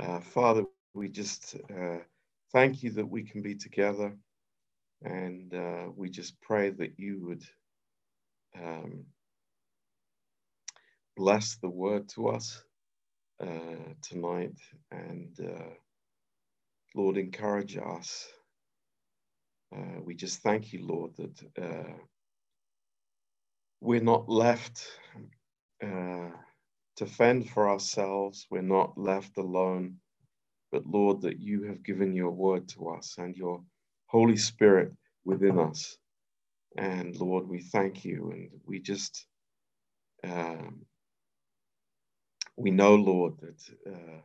Uh, Father, we just uh, thank you that we can be together. And uh, we just pray that you would um, bless the word to us uh, tonight. And uh, Lord, encourage us. Uh, we just thank you, Lord, that we're not left to fend for ourselves. We're not left alone, but Lord, that you have given your word to us and your Holy Spirit within us. And Lord, we thank you and we just, um, we know, Lord, that uh,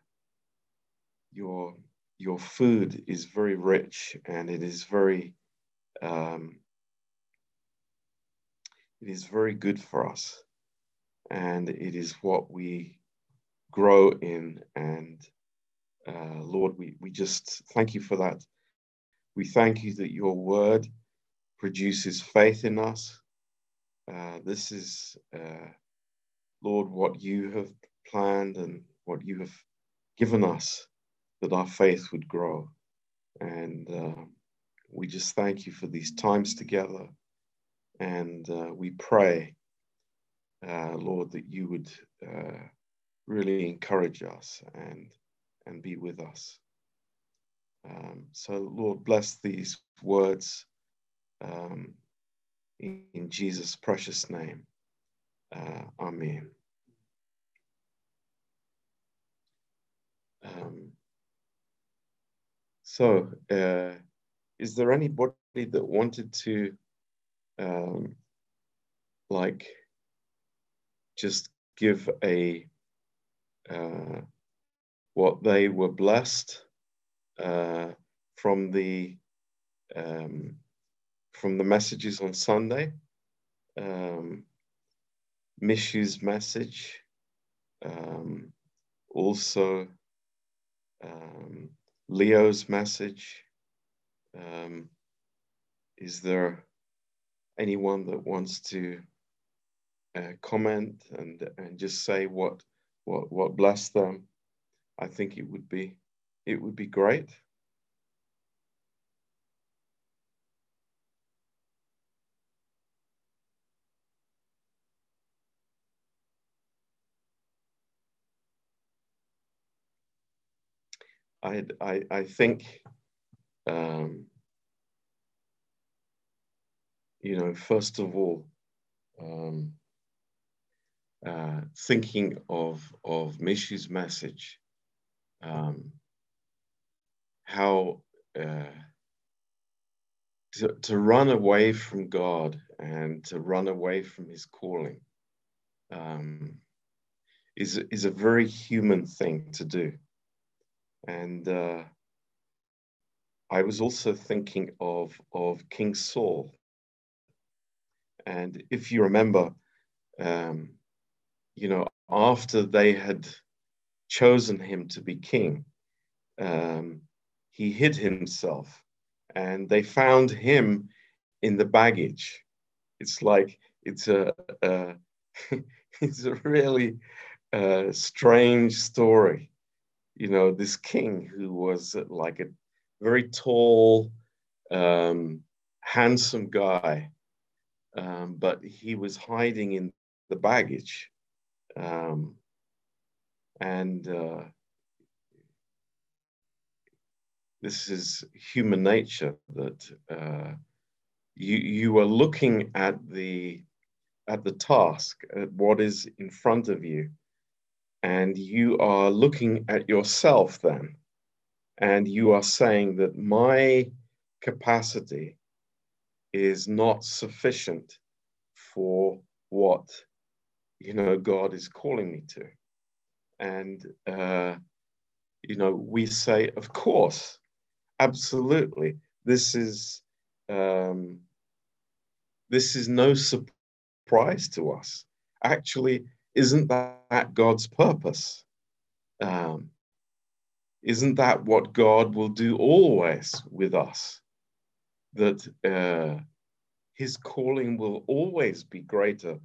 your, your food is very rich and it is very, um, it is very good for us and it is what we grow in. And uh, Lord, we, we just thank you for that. We thank you that your word produces faith in us. Uh, this is, uh, Lord, what you have planned and what you have given us that our faith would grow. And uh, we just thank you for these times together. And uh, we pray uh, Lord, that you would uh, really encourage us and and be with us. Um, so, Lord, bless these words um, in, in, Jesus' precious name. Uh, amen. Um, so, uh, is there anybody that wanted to, um, like, just give a uh, what they were blessed uh, from the um, from the messages on Sunday. Um, Mishu's message, um, also um, Leo's message. Um, is there anyone that wants to uh, comment and and just say what what what blessed them, I think it would be it would be great. I I I think um, you know first of all um, uh, thinking of of Mishu's message, um, how uh, to, to run away from God and to run away from His calling um, is is a very human thing to do, and uh, I was also thinking of of King Saul, and if you remember. Um, you know, after they had chosen him to be king, um, he hid himself and they found him in the baggage. It's like, it's a, it's a really uh, strange story. You know, this king who was like a very tall, um, handsome guy, um, but he was hiding in the baggage. Um, and uh, this is human nature that uh, you, you are looking at the, at the task, at what is in front of you, and you are looking at yourself then, and you are saying that my capacity is not sufficient for what you know God is calling me to. And uh, you know, we say, of course, absolutely. This is um, this is no surprise to us. Actually, isn't that God's purpose? Um, isn't that what God will do always with us? That uh, His calling will always be greater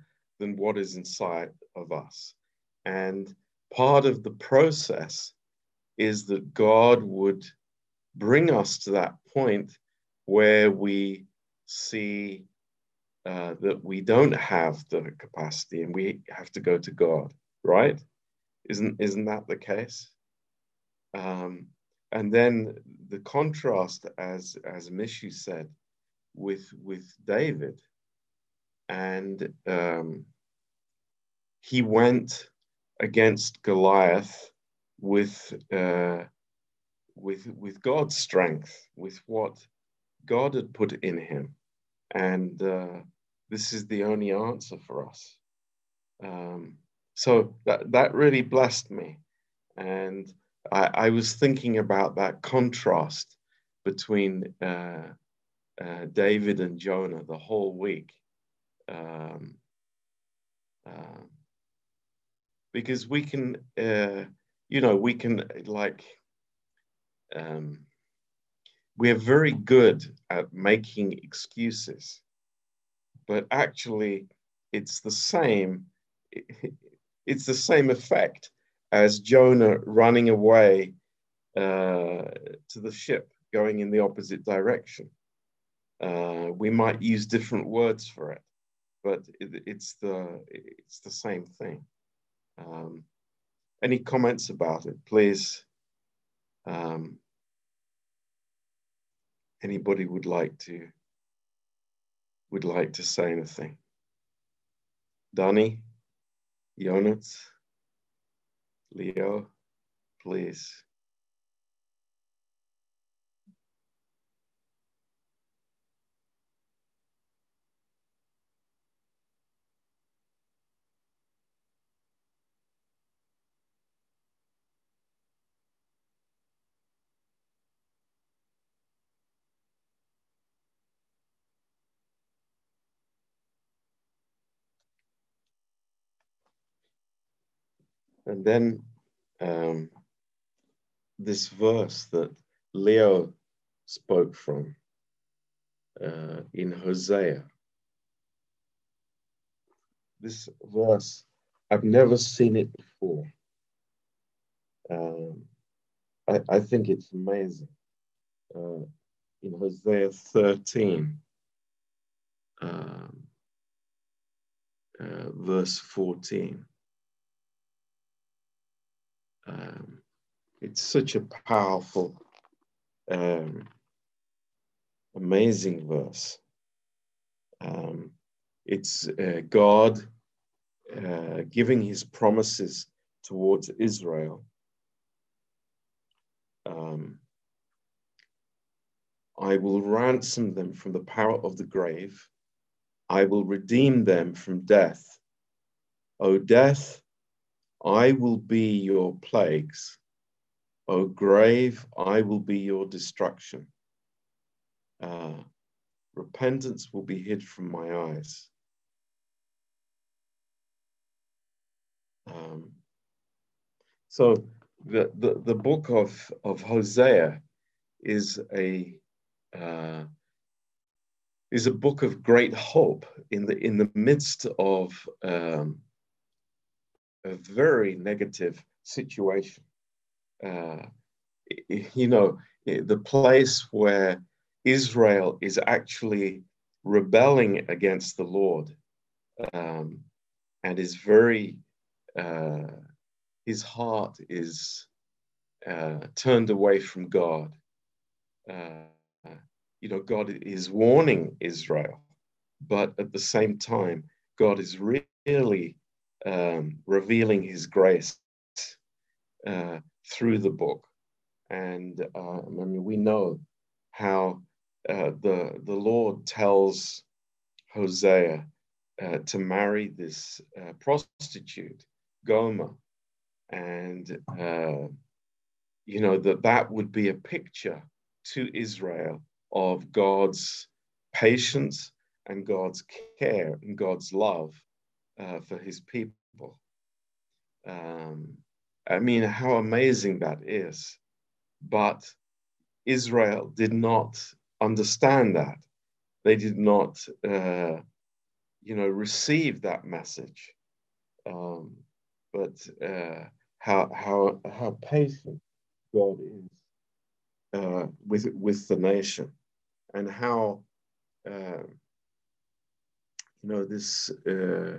than what is inside of us. And part of the process is that God would bring us to that point where we see uh, that we don't have the capacity and we have to go to God, right? Isn't isn't that the case? Um, and then the contrast, as as Mishu said, with with David, and um, he went against Goliath with uh, with with God's strength, with what God had put in him, and uh, this is the only answer for us. Um, so that that really blessed me, and I, I was thinking about that contrast between uh, uh, David and Jonah the whole week. Um, uh, because we can, uh, you know, we can like, um, we're very good at making excuses, but actually, it's the same. It's the same effect as Jonah running away uh, to the ship, going in the opposite direction. Uh, we might use different words for it, but it, it's the it's the same thing. Um, any comments about it, please? Um, anybody would like to would like to say anything? Danny, Jonas, Leo, please. And then um, this verse that Leo spoke from uh, in Hosea. This verse, I've never seen it before. Um, I, I, think it's amazing. Uh, in Hosea 13, um, uh, verse 14. Um, it's such a powerful, um, amazing verse. Um, it's uh, God uh, giving his promises towards Israel. Um, I will ransom them from the power of the grave. I will redeem them from death. O death, I will be your plagues. O grave, I will be your destruction. Uh, repentance will be hid from my eyes. Um, so the, the, the book of, of Hosea is a uh, is a book of great hope in the in the midst of um, a very negative situation. Uh, you know, the place where Israel is actually rebelling against the Lord um, and is very, uh, his heart is uh, turned away from God. Uh, you know, God is warning Israel, but at the same time, God is really um, revealing his grace uh, through the book. And uh, I mean, we know how uh, the, the Lord tells Hosea uh, to marry this uh, prostitute, Gomer. And, uh, you know, that that would be a picture to Israel of God's patience and God's care and God's love uh, for his people. Um, I mean, how amazing that is. But Israel did not understand that. They did not, uh, you know, receive that message. Um, but uh, how, how, how patient God is uh, with with the nation, and how uh, you know this uh,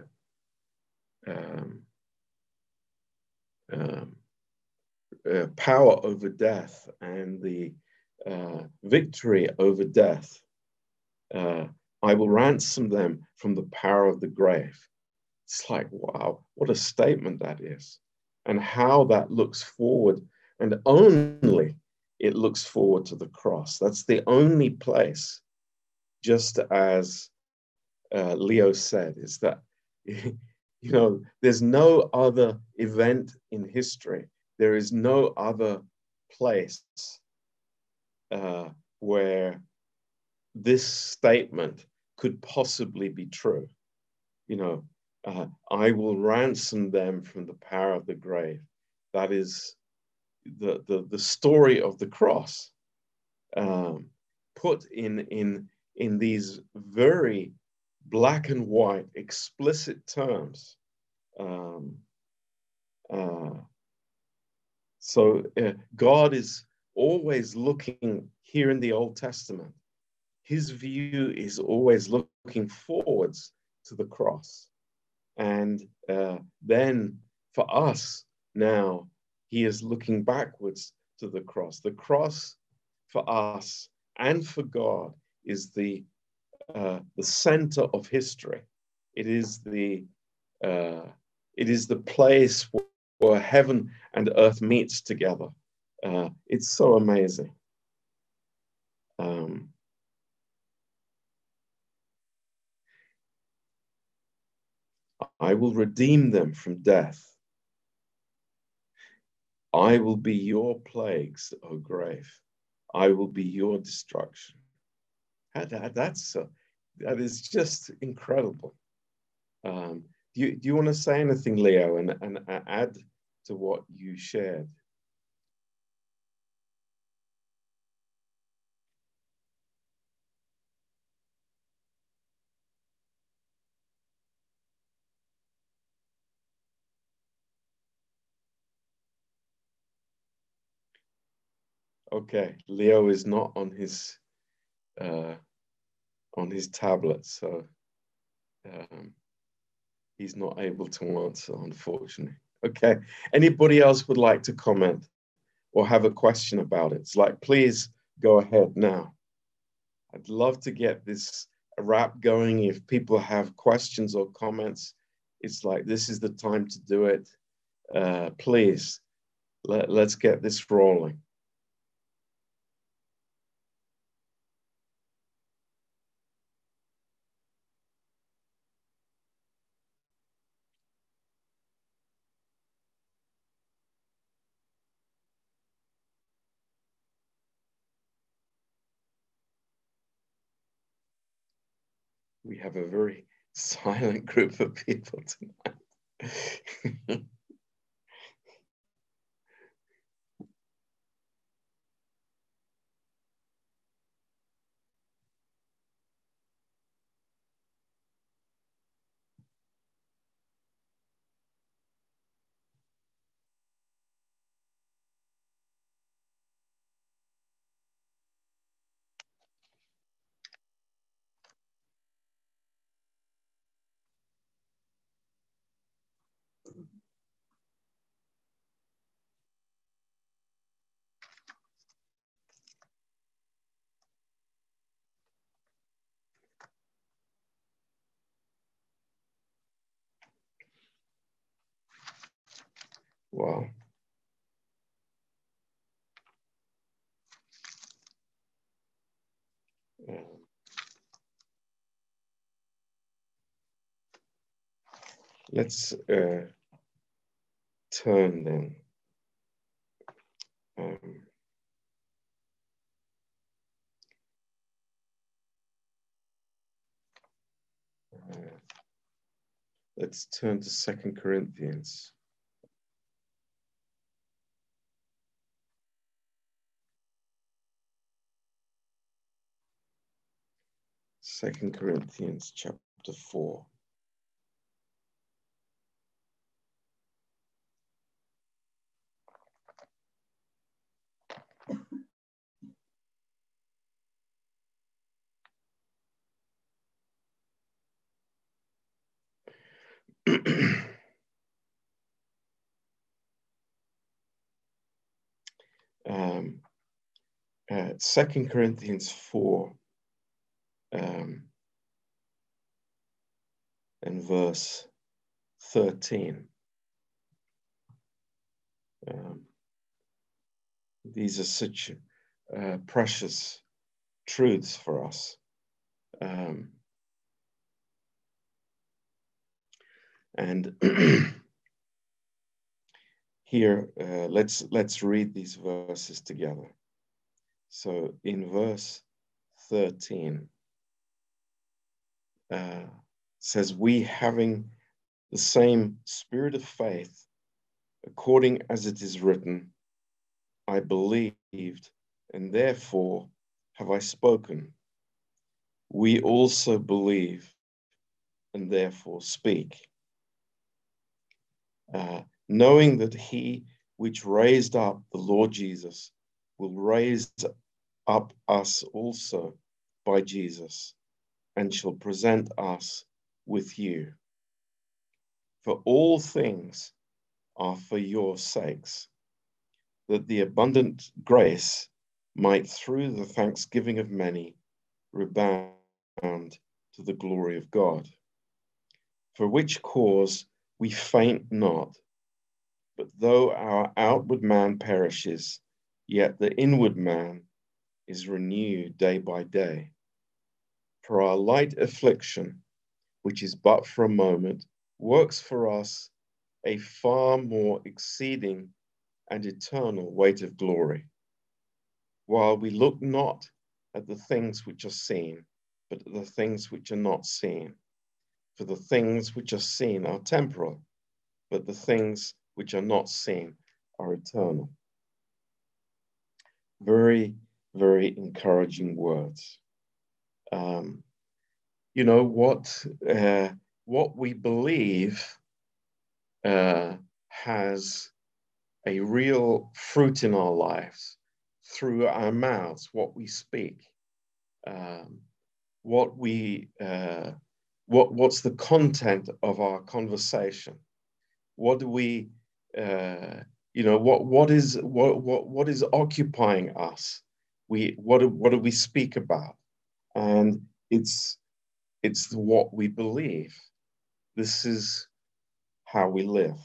um, um, uh, power over death and the uh, victory over death. Uh, I will ransom them from the power of the grave. It's like, wow, what a statement that is. And how that looks forward, and only it looks forward to the cross. That's the only place, just as uh, Leo said, is that, you know, there's no other event in history, there is no other place uh, where this statement could possibly be true. You know, uh, I will ransom them from the power of the grave. That is the, the, the story of the cross um, put in, in, in these very black and white, explicit terms. Um, uh, so uh, God is always looking here in the Old Testament. His view is always looking forwards to the cross. And uh, then for us now, he is looking backwards to the cross. The cross for us and for God is the, uh, the center of history. It is the, uh, it is the place where, heaven and earth meets together. Uh, it's so amazing. Um, I will redeem them from death. I will be your plagues, O grave. I will be your destruction. That, that's uh, that is just incredible. Um, do you, do you want to say anything, Leo, and, and add to what you shared? Okay, Leo is not on his uh, on his tablet, so um, he's not able to answer, unfortunately. Okay, anybody else would like to comment or have a question about it? It's like, please go ahead now. I'd love to get this wrap going. If people have questions or comments, it's like this is the time to do it. Uh, please, let, let's get this rolling. Have a very silent group of people tonight. Wow. let's uh, turn then. Um, uh, let's turn to Second Corinthians. Second Corinthians chapter 4. um, uh, Second Corinthians 4 um, and verse 13. Um, these are such uh, precious truths for us. Um, and here, uh, let's let's read these verses together. So in verse 13, uh, says, We having the same spirit of faith, according as it is written, I believed, and therefore have I spoken. We also believe, and therefore speak. Uh, knowing that he which raised up the Lord Jesus will raise up us also by Jesus and shall present us with you. For all things are for your sakes, that the abundant grace might, through the thanksgiving of many, rebound to the glory of God. For which cause we faint not, but though our outward man perishes, yet the inward man is renewed day by day. For our light affliction, which is but for a moment, works for us a far more exceeding and eternal weight of glory, while we look not at the things which are seen, but at the things which are not seen. For the things which are seen are temporal, but the things which are not seen are eternal. Very, very encouraging words. Um, you know what uh, what we believe uh, has a real fruit in our lives through our mouths, what we speak, um, what we uh, what what's the content of our conversation, what do we uh, you know what what is what what what is occupying us? We what what do we speak about and it's it's what we believe. This is how we live.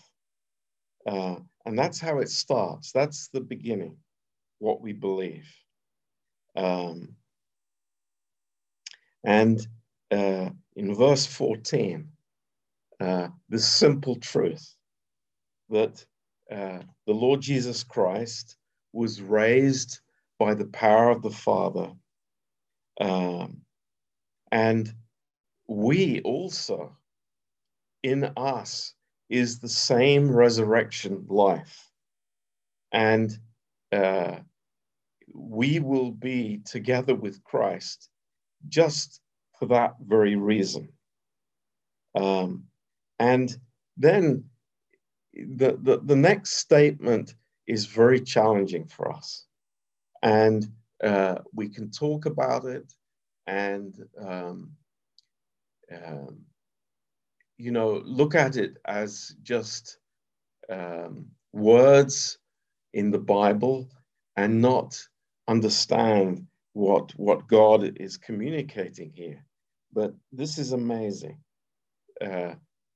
Uh, and that's how it starts. That's the beginning what we believe. Um, and uh, in verse 14 uh, the simple truth that uh, the Lord Jesus Christ was raised by the power of the Father. Um, and we also, in us, is the same resurrection life. And uh, we will be together with Christ just for that very reason. Um, and then the, the, the next statement is very challenging for us. And uh, we can talk about it and, um, um, you know, look at it as just um, words in the Bible and not understand what, what God is communicating here. But this is amazing. Uh,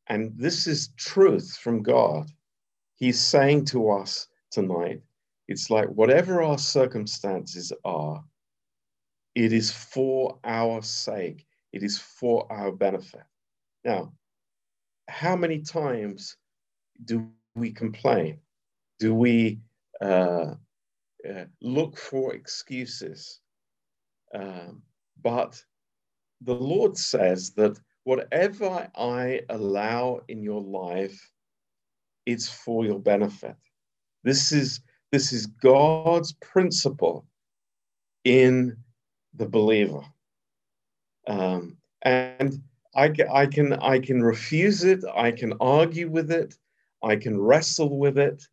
and this is truth from God. He's saying to us tonight, it's like whatever our circumstances are, it is for our sake, it is for our benefit. Now, how many times do we complain? Do we uh, uh, look for excuses? Um, but the Lord says that whatever I allow in your life, it's for your benefit. This is this is God's principle in the believer, um, and I, I can I can refuse it. I can argue with it. I can wrestle with it,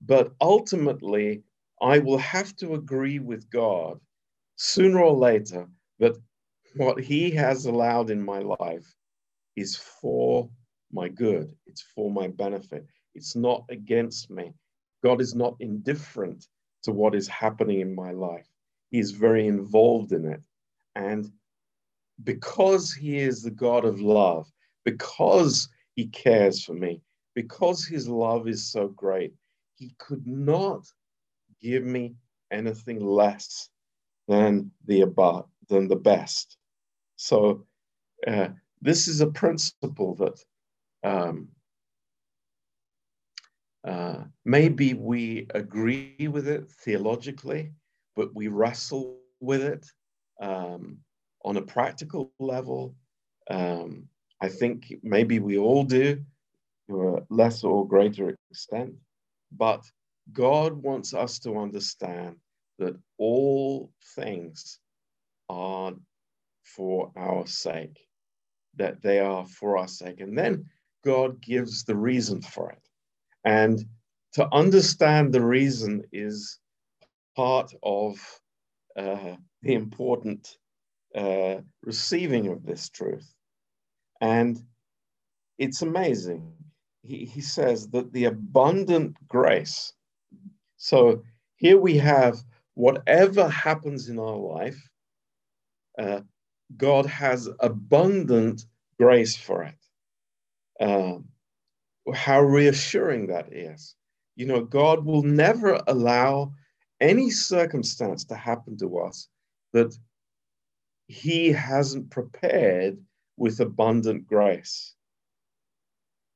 but ultimately I will have to agree with God sooner or later that what he has allowed in my life is for my good, it's for my benefit, it's not against me. God is not indifferent to what is happening in my life, He is very involved in it. And because He is the God of love, because He cares for me, because His love is so great, He could not give me anything less than the above, than the best. So uh, this is a principle that um, uh, maybe we agree with it theologically, but we wrestle with it um, on a practical level. Um, I think maybe we all do to a lesser or greater extent, but God wants us to understand that all things are for our sake, that they are for our sake. And then God gives the reason for it. And to understand the reason is part of uh, the important uh, receiving of this truth. And it's amazing. He, he says that the abundant grace. So here we have whatever happens in our life, uh, God has abundant grace for it. Um, how reassuring that is. You know, God will never allow any circumstance to happen to us that He hasn't prepared with abundant grace.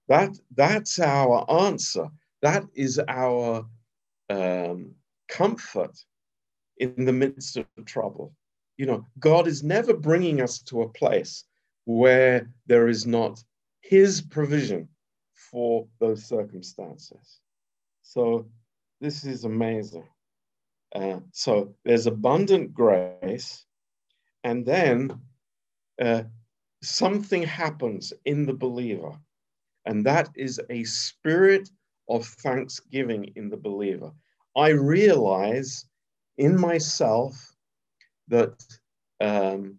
That, that's our answer. That is our um, comfort in the midst of trouble. You know, God is never bringing us to a place where there is not His provision for those circumstances. So this is amazing. Uh, so there's abundant grace, and then uh, something happens in the believer, and that is a spirit of thanksgiving in the believer. I realize in myself that um,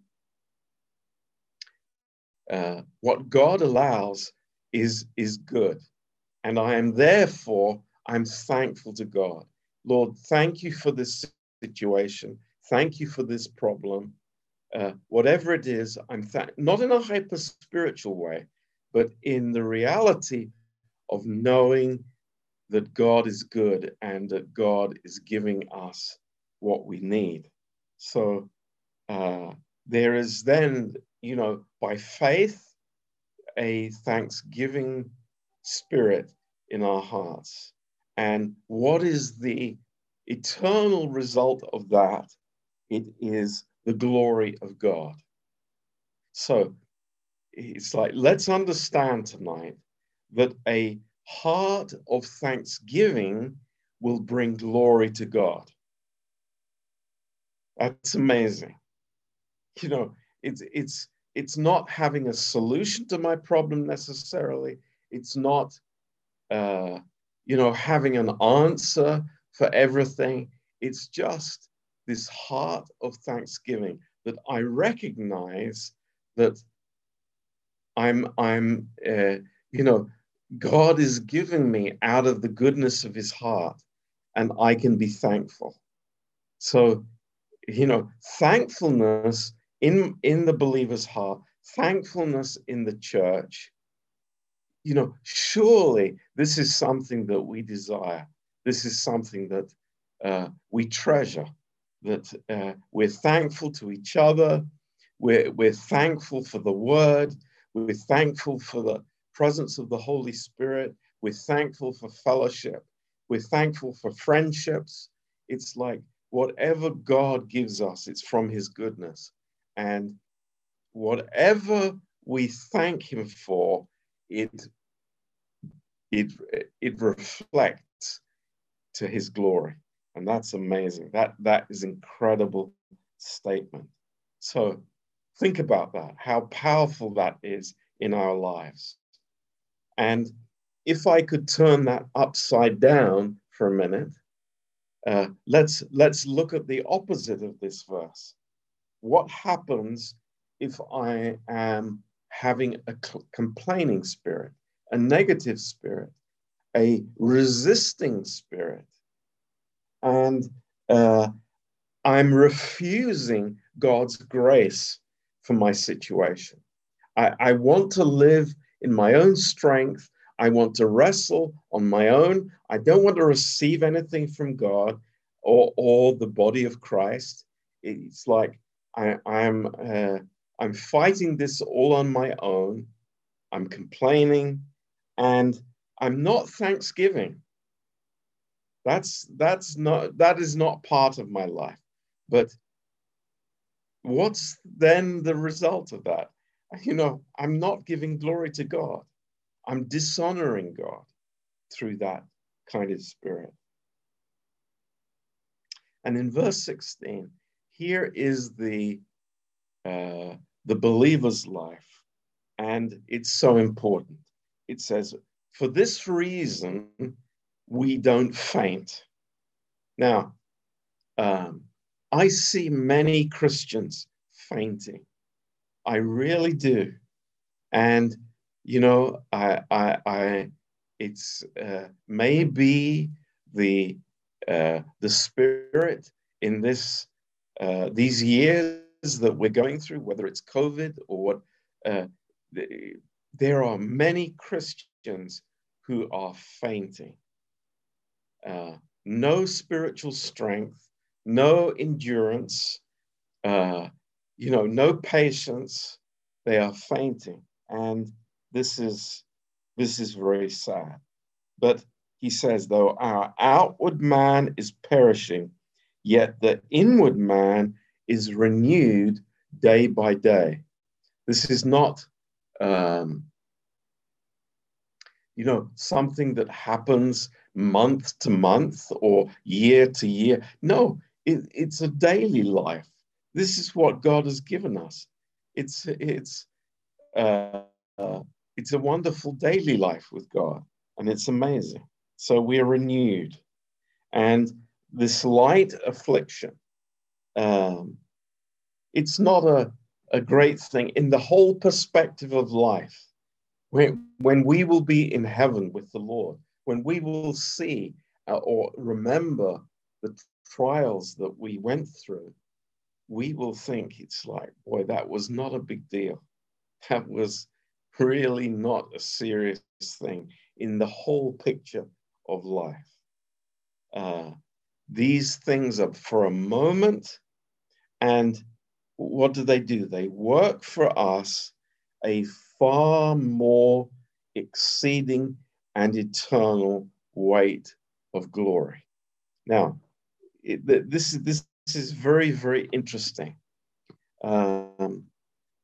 uh, what God allows is, is good. And I am therefore, I'm thankful to God. Lord, thank you for this situation. Thank you for this problem. Uh, whatever it is, I'm not in a hyper spiritual way, but in the reality of knowing that God is good and that God is giving us what we need. So uh, there is then, you know, by faith, a thanksgiving spirit in our hearts. And what is the eternal result of that? It is the glory of God. So it's like, let's understand tonight that a heart of thanksgiving will bring glory to God. That's amazing. You know, it's it's it's not having a solution to my problem necessarily. It's not, uh, you know, having an answer for everything. It's just this heart of thanksgiving that I recognize that I'm, I'm, uh, you know, God is giving me out of the goodness of His heart, and I can be thankful. So, you know, thankfulness in, in the believer's heart, thankfulness in the church. You know, surely this is something that we desire. This is something that uh, we treasure, that uh, we're thankful to each other. We're, we're thankful for the word. We're thankful for the presence of the Holy Spirit. We're thankful for fellowship. We're thankful for friendships. It's like whatever God gives us, it's from His goodness. And whatever we thank him for, it, it, it reflects to his glory. And that's amazing. That, that is incredible statement. So think about that, how powerful that is in our lives. And if I could turn that upside down for a minute, uh, let's, let's look at the opposite of this verse what happens if I am having a complaining spirit, a negative spirit, a resisting spirit. And uh, I'm refusing God's grace for my situation. I, I want to live in my own strength. I want to wrestle on my own. I don't want to receive anything from God or, or the body of Christ. It's like I, I'm, uh, I'm fighting this all on my own. I'm complaining and I'm not thanksgiving. That's, that's not, that is not part of my life. But what's then the result of that? You know, I'm not giving glory to God. I'm dishonoring God through that kind of spirit. And in verse 16, here is the uh, the believer's life, and it's so important. It says, "For this reason, we don't faint." Now, um, I see many Christians fainting. I really do. And, you know, I, I, I it's uh, maybe the, uh, the spirit in this, uh, these years that we're going through, whether it's COVID or what, uh, the, there are many Christians who are fainting. Uh, no spiritual strength, no endurance, uh, you know, no patience. They are fainting, and this is this is very sad. But he says, though our outward man is perishing, yet the inward man is renewed day by day. This is not, um, you know, something that happens month to month or year to year. No, it, it's a daily life. This is what God has given us. It's it's uh, uh, it's a wonderful daily life with God, and it's amazing. So we are renewed, and this light affliction. Um, it's not a, a great thing in the whole perspective of life. When, when we will be in heaven with the Lord, when we will see uh, or remember the trials that we went through, we will think it's like, boy, that was not a big deal. That was really not a serious thing in the whole picture of life. Uh, these things are for a moment, and what do they do? They work for us a far more exceeding and eternal weight of glory. Now, it, this is this is very very interesting. Um,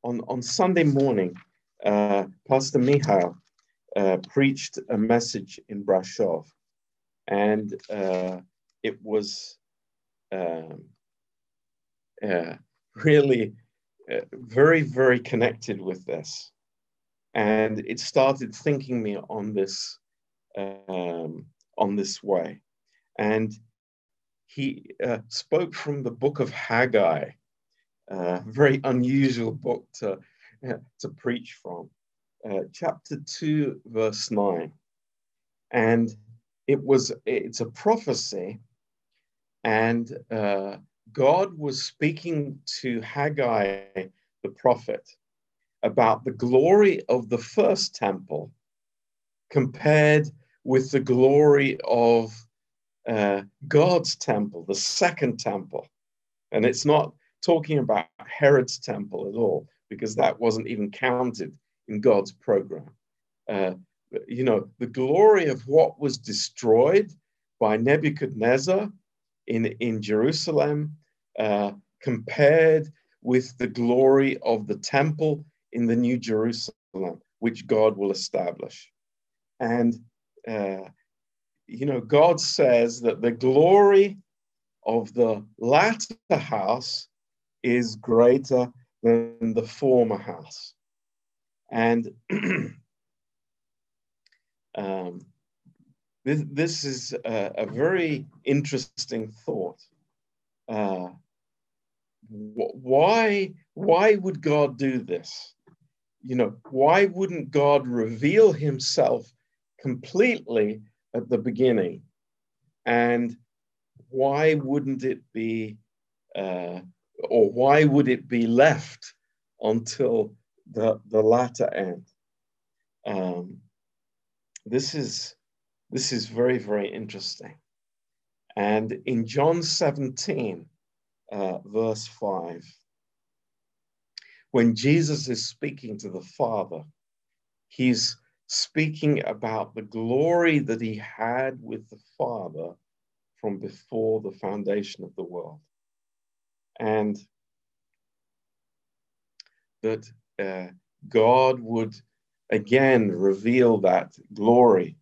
on on Sunday morning, uh, Pastor Michal uh, preached a message in Brasov, and uh, it was um, uh, really uh, very very connected with this, and it started thinking me on this um, on this way, and he uh, spoke from the book of Haggai, a very unusual book to, uh, to preach from, uh, chapter 2, verse 9. And it was, it's a prophecy, and uh, God was speaking to Haggai, the prophet, about the glory of the first temple compared with the glory of uh, God's temple, the second temple. And it's not talking about Herod's temple at all, because that wasn't even counted in God's program. Uh, you know, the glory of what was destroyed by Nebuchadnezzar in, in Jerusalem uh, compared with the glory of the temple in the New Jerusalem, which God will establish. And uh, you know, God says that the glory of the latter house is greater than the former house. And um, this, this is a, a, very interesting thought. Uh, why, why would God do this? you know, why wouldn't God reveal himself completely at the beginning? And why wouldn't it be, uh, or why would it be left until the, the latter end? Um, this is this is very very interesting. And in John 17, uh, verse 5, when Jesus is speaking to the Father, he's speaking about the glory that he had with the Father from before the foundation of the world. And that uh, God would again reveal that glory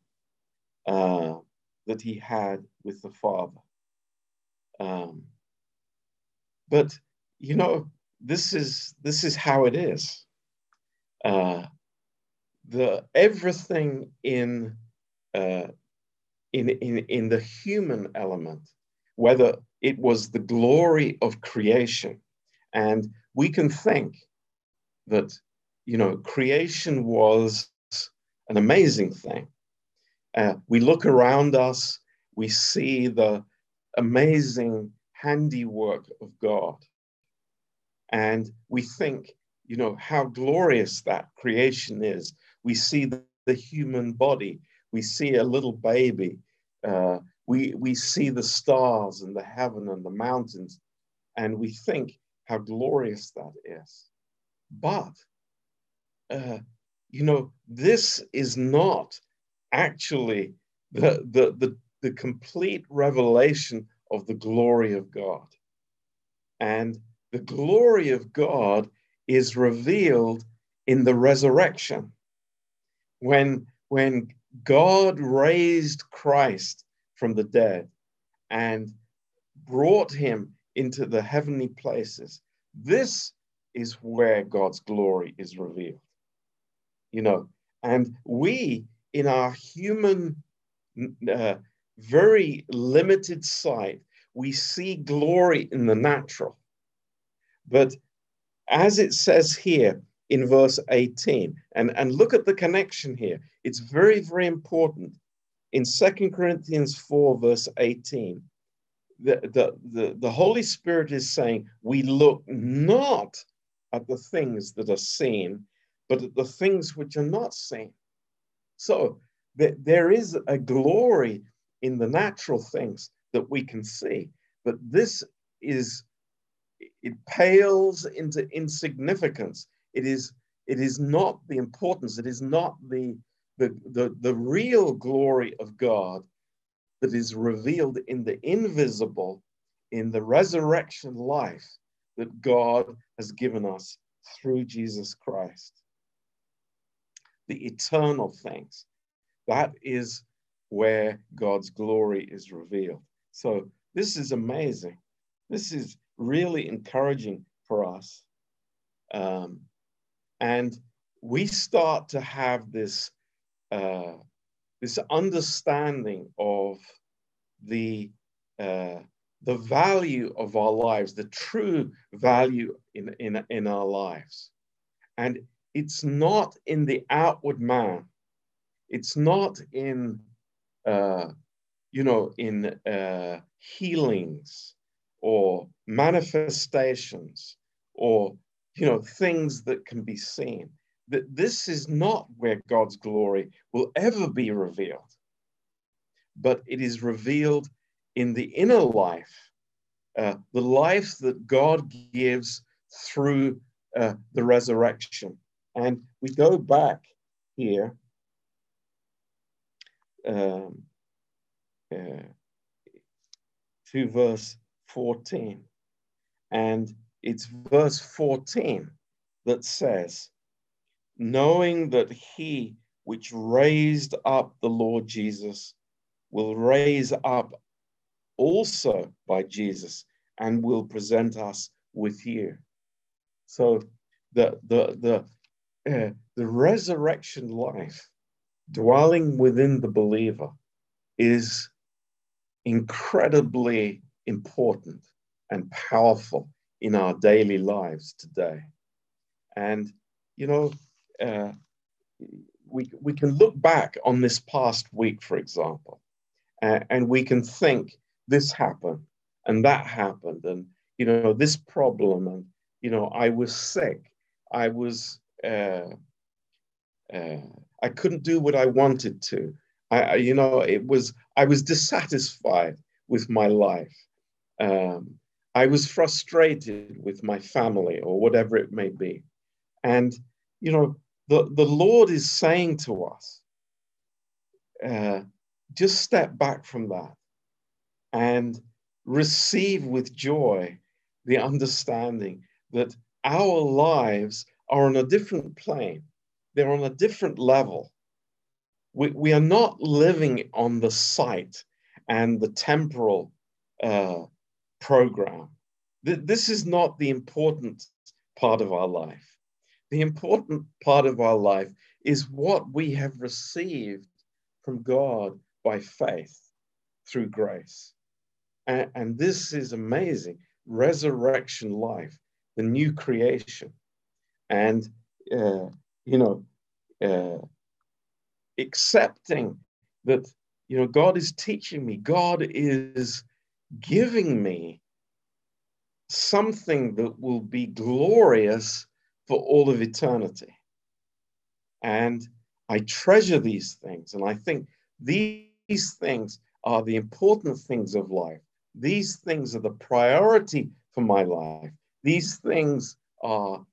uh, that he had with the Father. Um, but you know, this is this is how it is. Uh, the everything in uh, in in in the human element, whether it was the glory of creation, and we can think that you know creation was an amazing thing. Uh, we look around us, we see the amazing handiwork of God. And we think, you know, how glorious that creation is. We see the, the human body, we see a little baby, uh, we, we see the stars and the heaven and the mountains, and we think how glorious that is. But, uh, you know, this is not actually the, the, the, the complete revelation of the glory of God. And the glory of God is revealed in the resurrection. When, when God raised Christ from the dead and brought him into the heavenly places, this is where God's glory is revealed. You know, and we, in our human uh, very limited sight, we see glory in the natural. But as it says here in verse 18, and, and look at the connection here, it's very, very important. In Second Corinthians 4, verse 18, the, the, the, the Holy Spirit is saying, We look not at the things that are seen, but at the things which are not seen. So th- there is a glory in the natural things that we can see. But this is, it pales into insignificance. It is, it is not the importance, it is not the, the, the, the real glory of God that is revealed in the invisible, in the resurrection life that God has given us through Jesus Christ. The eternal things. That is where God's glory is revealed. So this is amazing. This is really encouraging for us. Um, and we start to have this, uh, this understanding of the, uh, the value of our lives, the true value in, in, in our lives. And it's not in the outward man. It's not in uh, you know, in uh, healings or manifestations or, you know, things that can be seen. That this is not where God's glory will ever be revealed, but it is revealed in the inner life, uh, the life that God gives through uh, the resurrection. And we go back here um, uh, to verse 14. And it's verse 14 that says, knowing that he which raised up the Lord Jesus will raise up also by Jesus and will present us with you. So the the the the resurrection life dwelling within the believer is incredibly important and powerful in our daily lives today. And, you know, uh, we, we can look back on this past week, for example, uh, and we can think this happened and that happened, and you know this problem, and you know I was sick, I was uh, uh, I couldn't do what I wanted to. I, you know, it was I was dissatisfied with my life. Um, I was frustrated with my family or whatever it may be, and you know, the the Lord is saying to us, uh, just step back from that, and receive with joy the understanding that our lives are on a different plane they're on a different level. We, we are not living on the sight and the temporal uh, program. Th- this is not the important part of our life. The important part of our life is what we have received from God by faith through grace. And, and this is amazing resurrection life, the new creation. And uh, you know, uh, accepting that, you know, God is teaching me, God is giving me something that will be glorious for all of eternity. And I treasure these things. And I think these things are the important things of life. These things are the priority for my life. These things are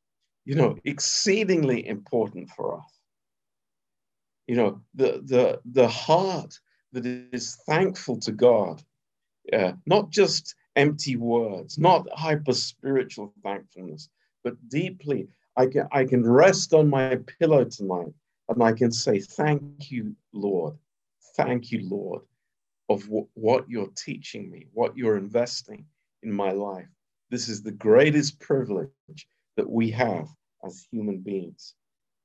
you know, exceedingly important for us. You know, the, the, the heart that is thankful to God, uh, not just empty words, not hyper spiritual thankfulness, but deeply, I can, I can rest on my pillow tonight and I can say, Thank you, Lord. Thank you, Lord, of w- what you're teaching me, what you're investing in my life. This is the greatest privilege that we have as human beings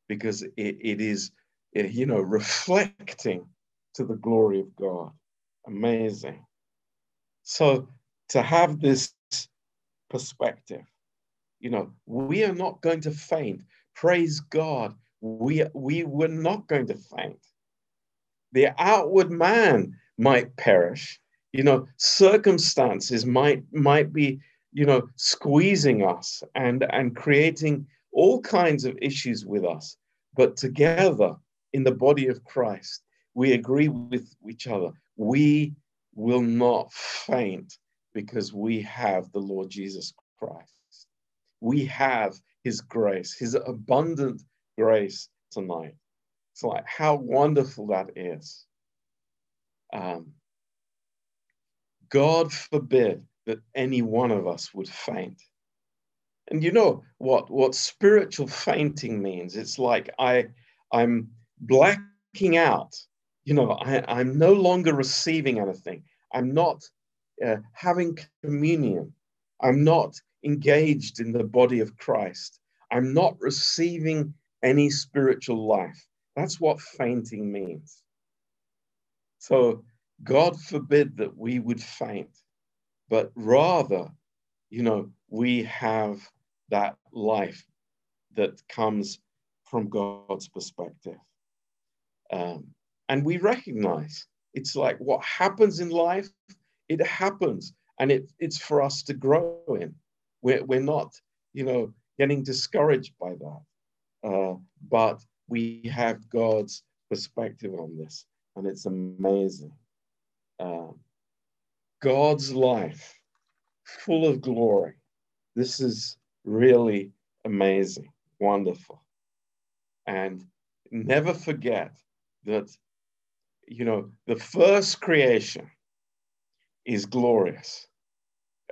because it, it is, you know, reflecting to the glory of God. Amazing. So to have this perspective, you know, we are not going to faint. Praise God. We, we were not going to faint. The outward man might perish. You know, circumstances might might be you know, squeezing us and, and creating all kinds of issues with us. But together in the body of Christ, we agree with each other. We will not faint because we have the Lord Jesus Christ. We have his grace, his abundant grace tonight. It's like how wonderful that is. Um, God forbid that any one of us would faint. And you know what, what spiritual fainting means? It's like I, I'm blacking out. You know, I, I'm no longer receiving anything. I'm not uh, having communion. I'm not engaged in the body of Christ. I'm not receiving any spiritual life. That's what fainting means. So, God forbid that we would faint but rather, you know, we have that life that comes from God's perspective. Um, and we recognize it's like what happens in life, it happens, and it, it's for us to grow in. We're, we're not, you know, getting discouraged by that. Uh, but we have God's perspective on this, and it's amazing. Um, God's life, full of glory. This is really amazing, wonderful. And never forget that, you know, the first creation is glorious.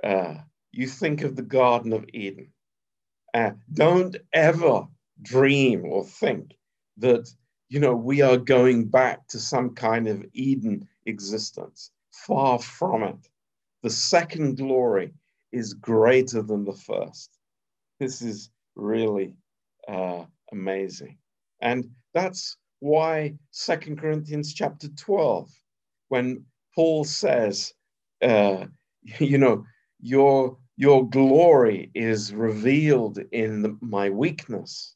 Uh, you think of the Garden of Eden. Uh, don't ever dream or think that, you know, we are going back to some kind of Eden existence. Far from it. The second glory is greater than the first. This is really uh, amazing. And that's why Second Corinthians chapter 12, when Paul says, uh, you know, your, your glory is revealed in my weakness.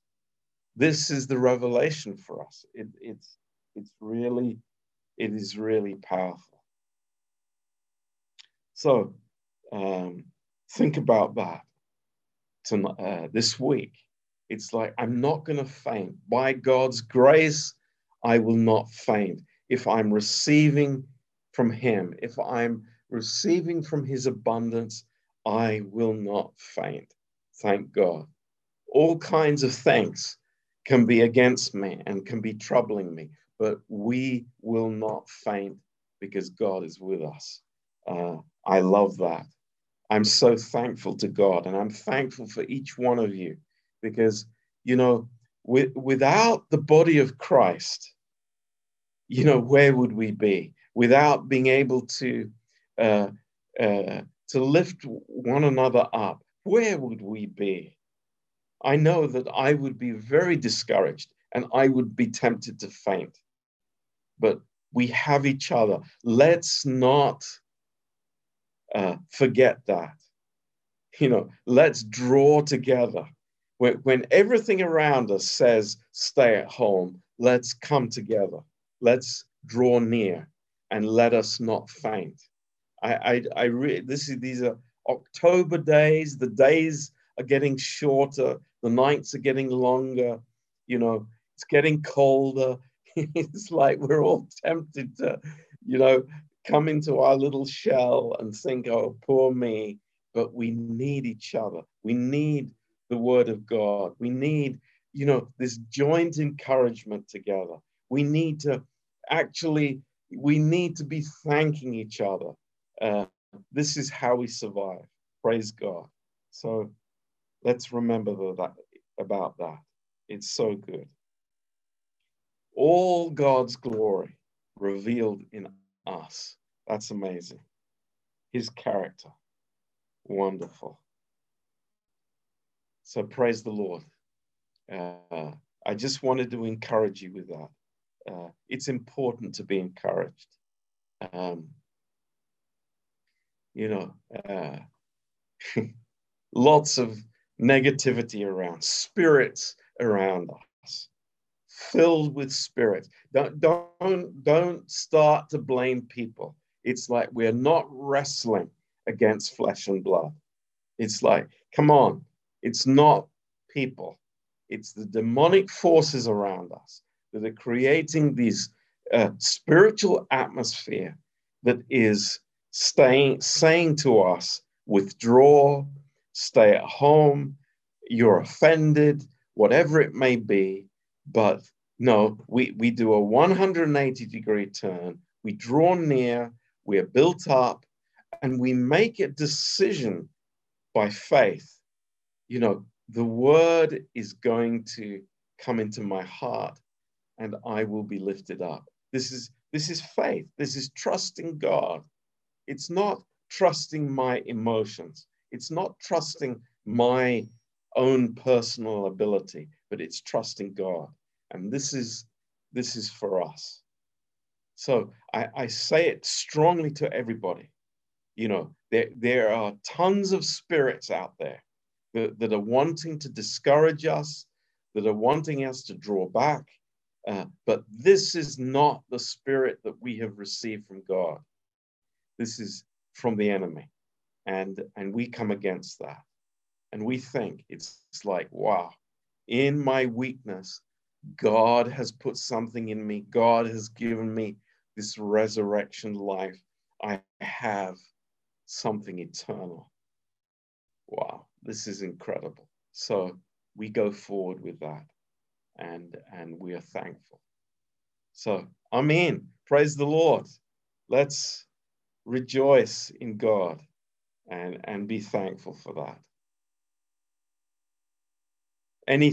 this is the revelation for us. It, it's, it's really, it is really powerful. So um, think about that uh, this week. It's like, I'm not going to faint. By God's grace, I will not faint. If I'm receiving from Him, if I'm receiving from His abundance, I will not faint. Thank God. All kinds of thanks can be against me and can be troubling me, but we will not faint because God is with us. Uh, I love that. I'm so thankful to God and I'm thankful for each one of you because, you know, with, without the body of Christ, you know, where would we be? Without being able to, uh, uh, to lift one another up, where would we be? I know that I would be very discouraged and I would be tempted to faint. But we have each other. Let's not uh, forget that. You know, let's draw together. When, when everything around us says stay at home, let's come together. Let's draw near and let us not faint. I, I, I re- this is, these are October days. The days are getting shorter. The nights are getting longer. You know, it's getting colder. it's like we're all tempted to, you know, come into our little shell and think, oh, poor me. But we need each other. We need the word of God. We need, you know, this joint encouragement together. We need to actually, we need to be thanking each other. Uh, this is how we survive. Praise God. So let's remember that about that. It's so good. All God's glory revealed in us. That's amazing. His character, wonderful. So praise the Lord. Uh, I just wanted to encourage you with that. Uh, it's important to be encouraged. Um, you know, uh, lots of negativity around, spirits around us filled with spirit. Don't, don't, don't start to blame people. It's like we're not wrestling against flesh and blood. It's like, come on, it's not people. It's the demonic forces around us that are creating this uh, spiritual atmosphere that is staying, saying to us, withdraw, stay at home, you're offended, whatever it may be. But no, we, we do a 180 degree turn. We draw near, we are built up, and we make a decision by faith. You know, the word is going to come into my heart and I will be lifted up. This is this is faith. This is trusting God. It's not trusting my emotions. It's not trusting my own personal ability, but it's trusting God. And this is this is for us. So I, I say it strongly to everybody. You know, there, there are tons of spirits out there that, that are wanting to discourage us, that are wanting us to draw back. Uh, but this is not the spirit that we have received from God. This is from the enemy. And, and we come against that. And we think it's, it's like, wow, in my weakness, God has put something in me. God has given me this resurrection life. I have something eternal. Wow, this is incredible. So we go forward with that and and we are thankful. So Amen. Praise the Lord. Let's rejoice in God and, and be thankful for that. Any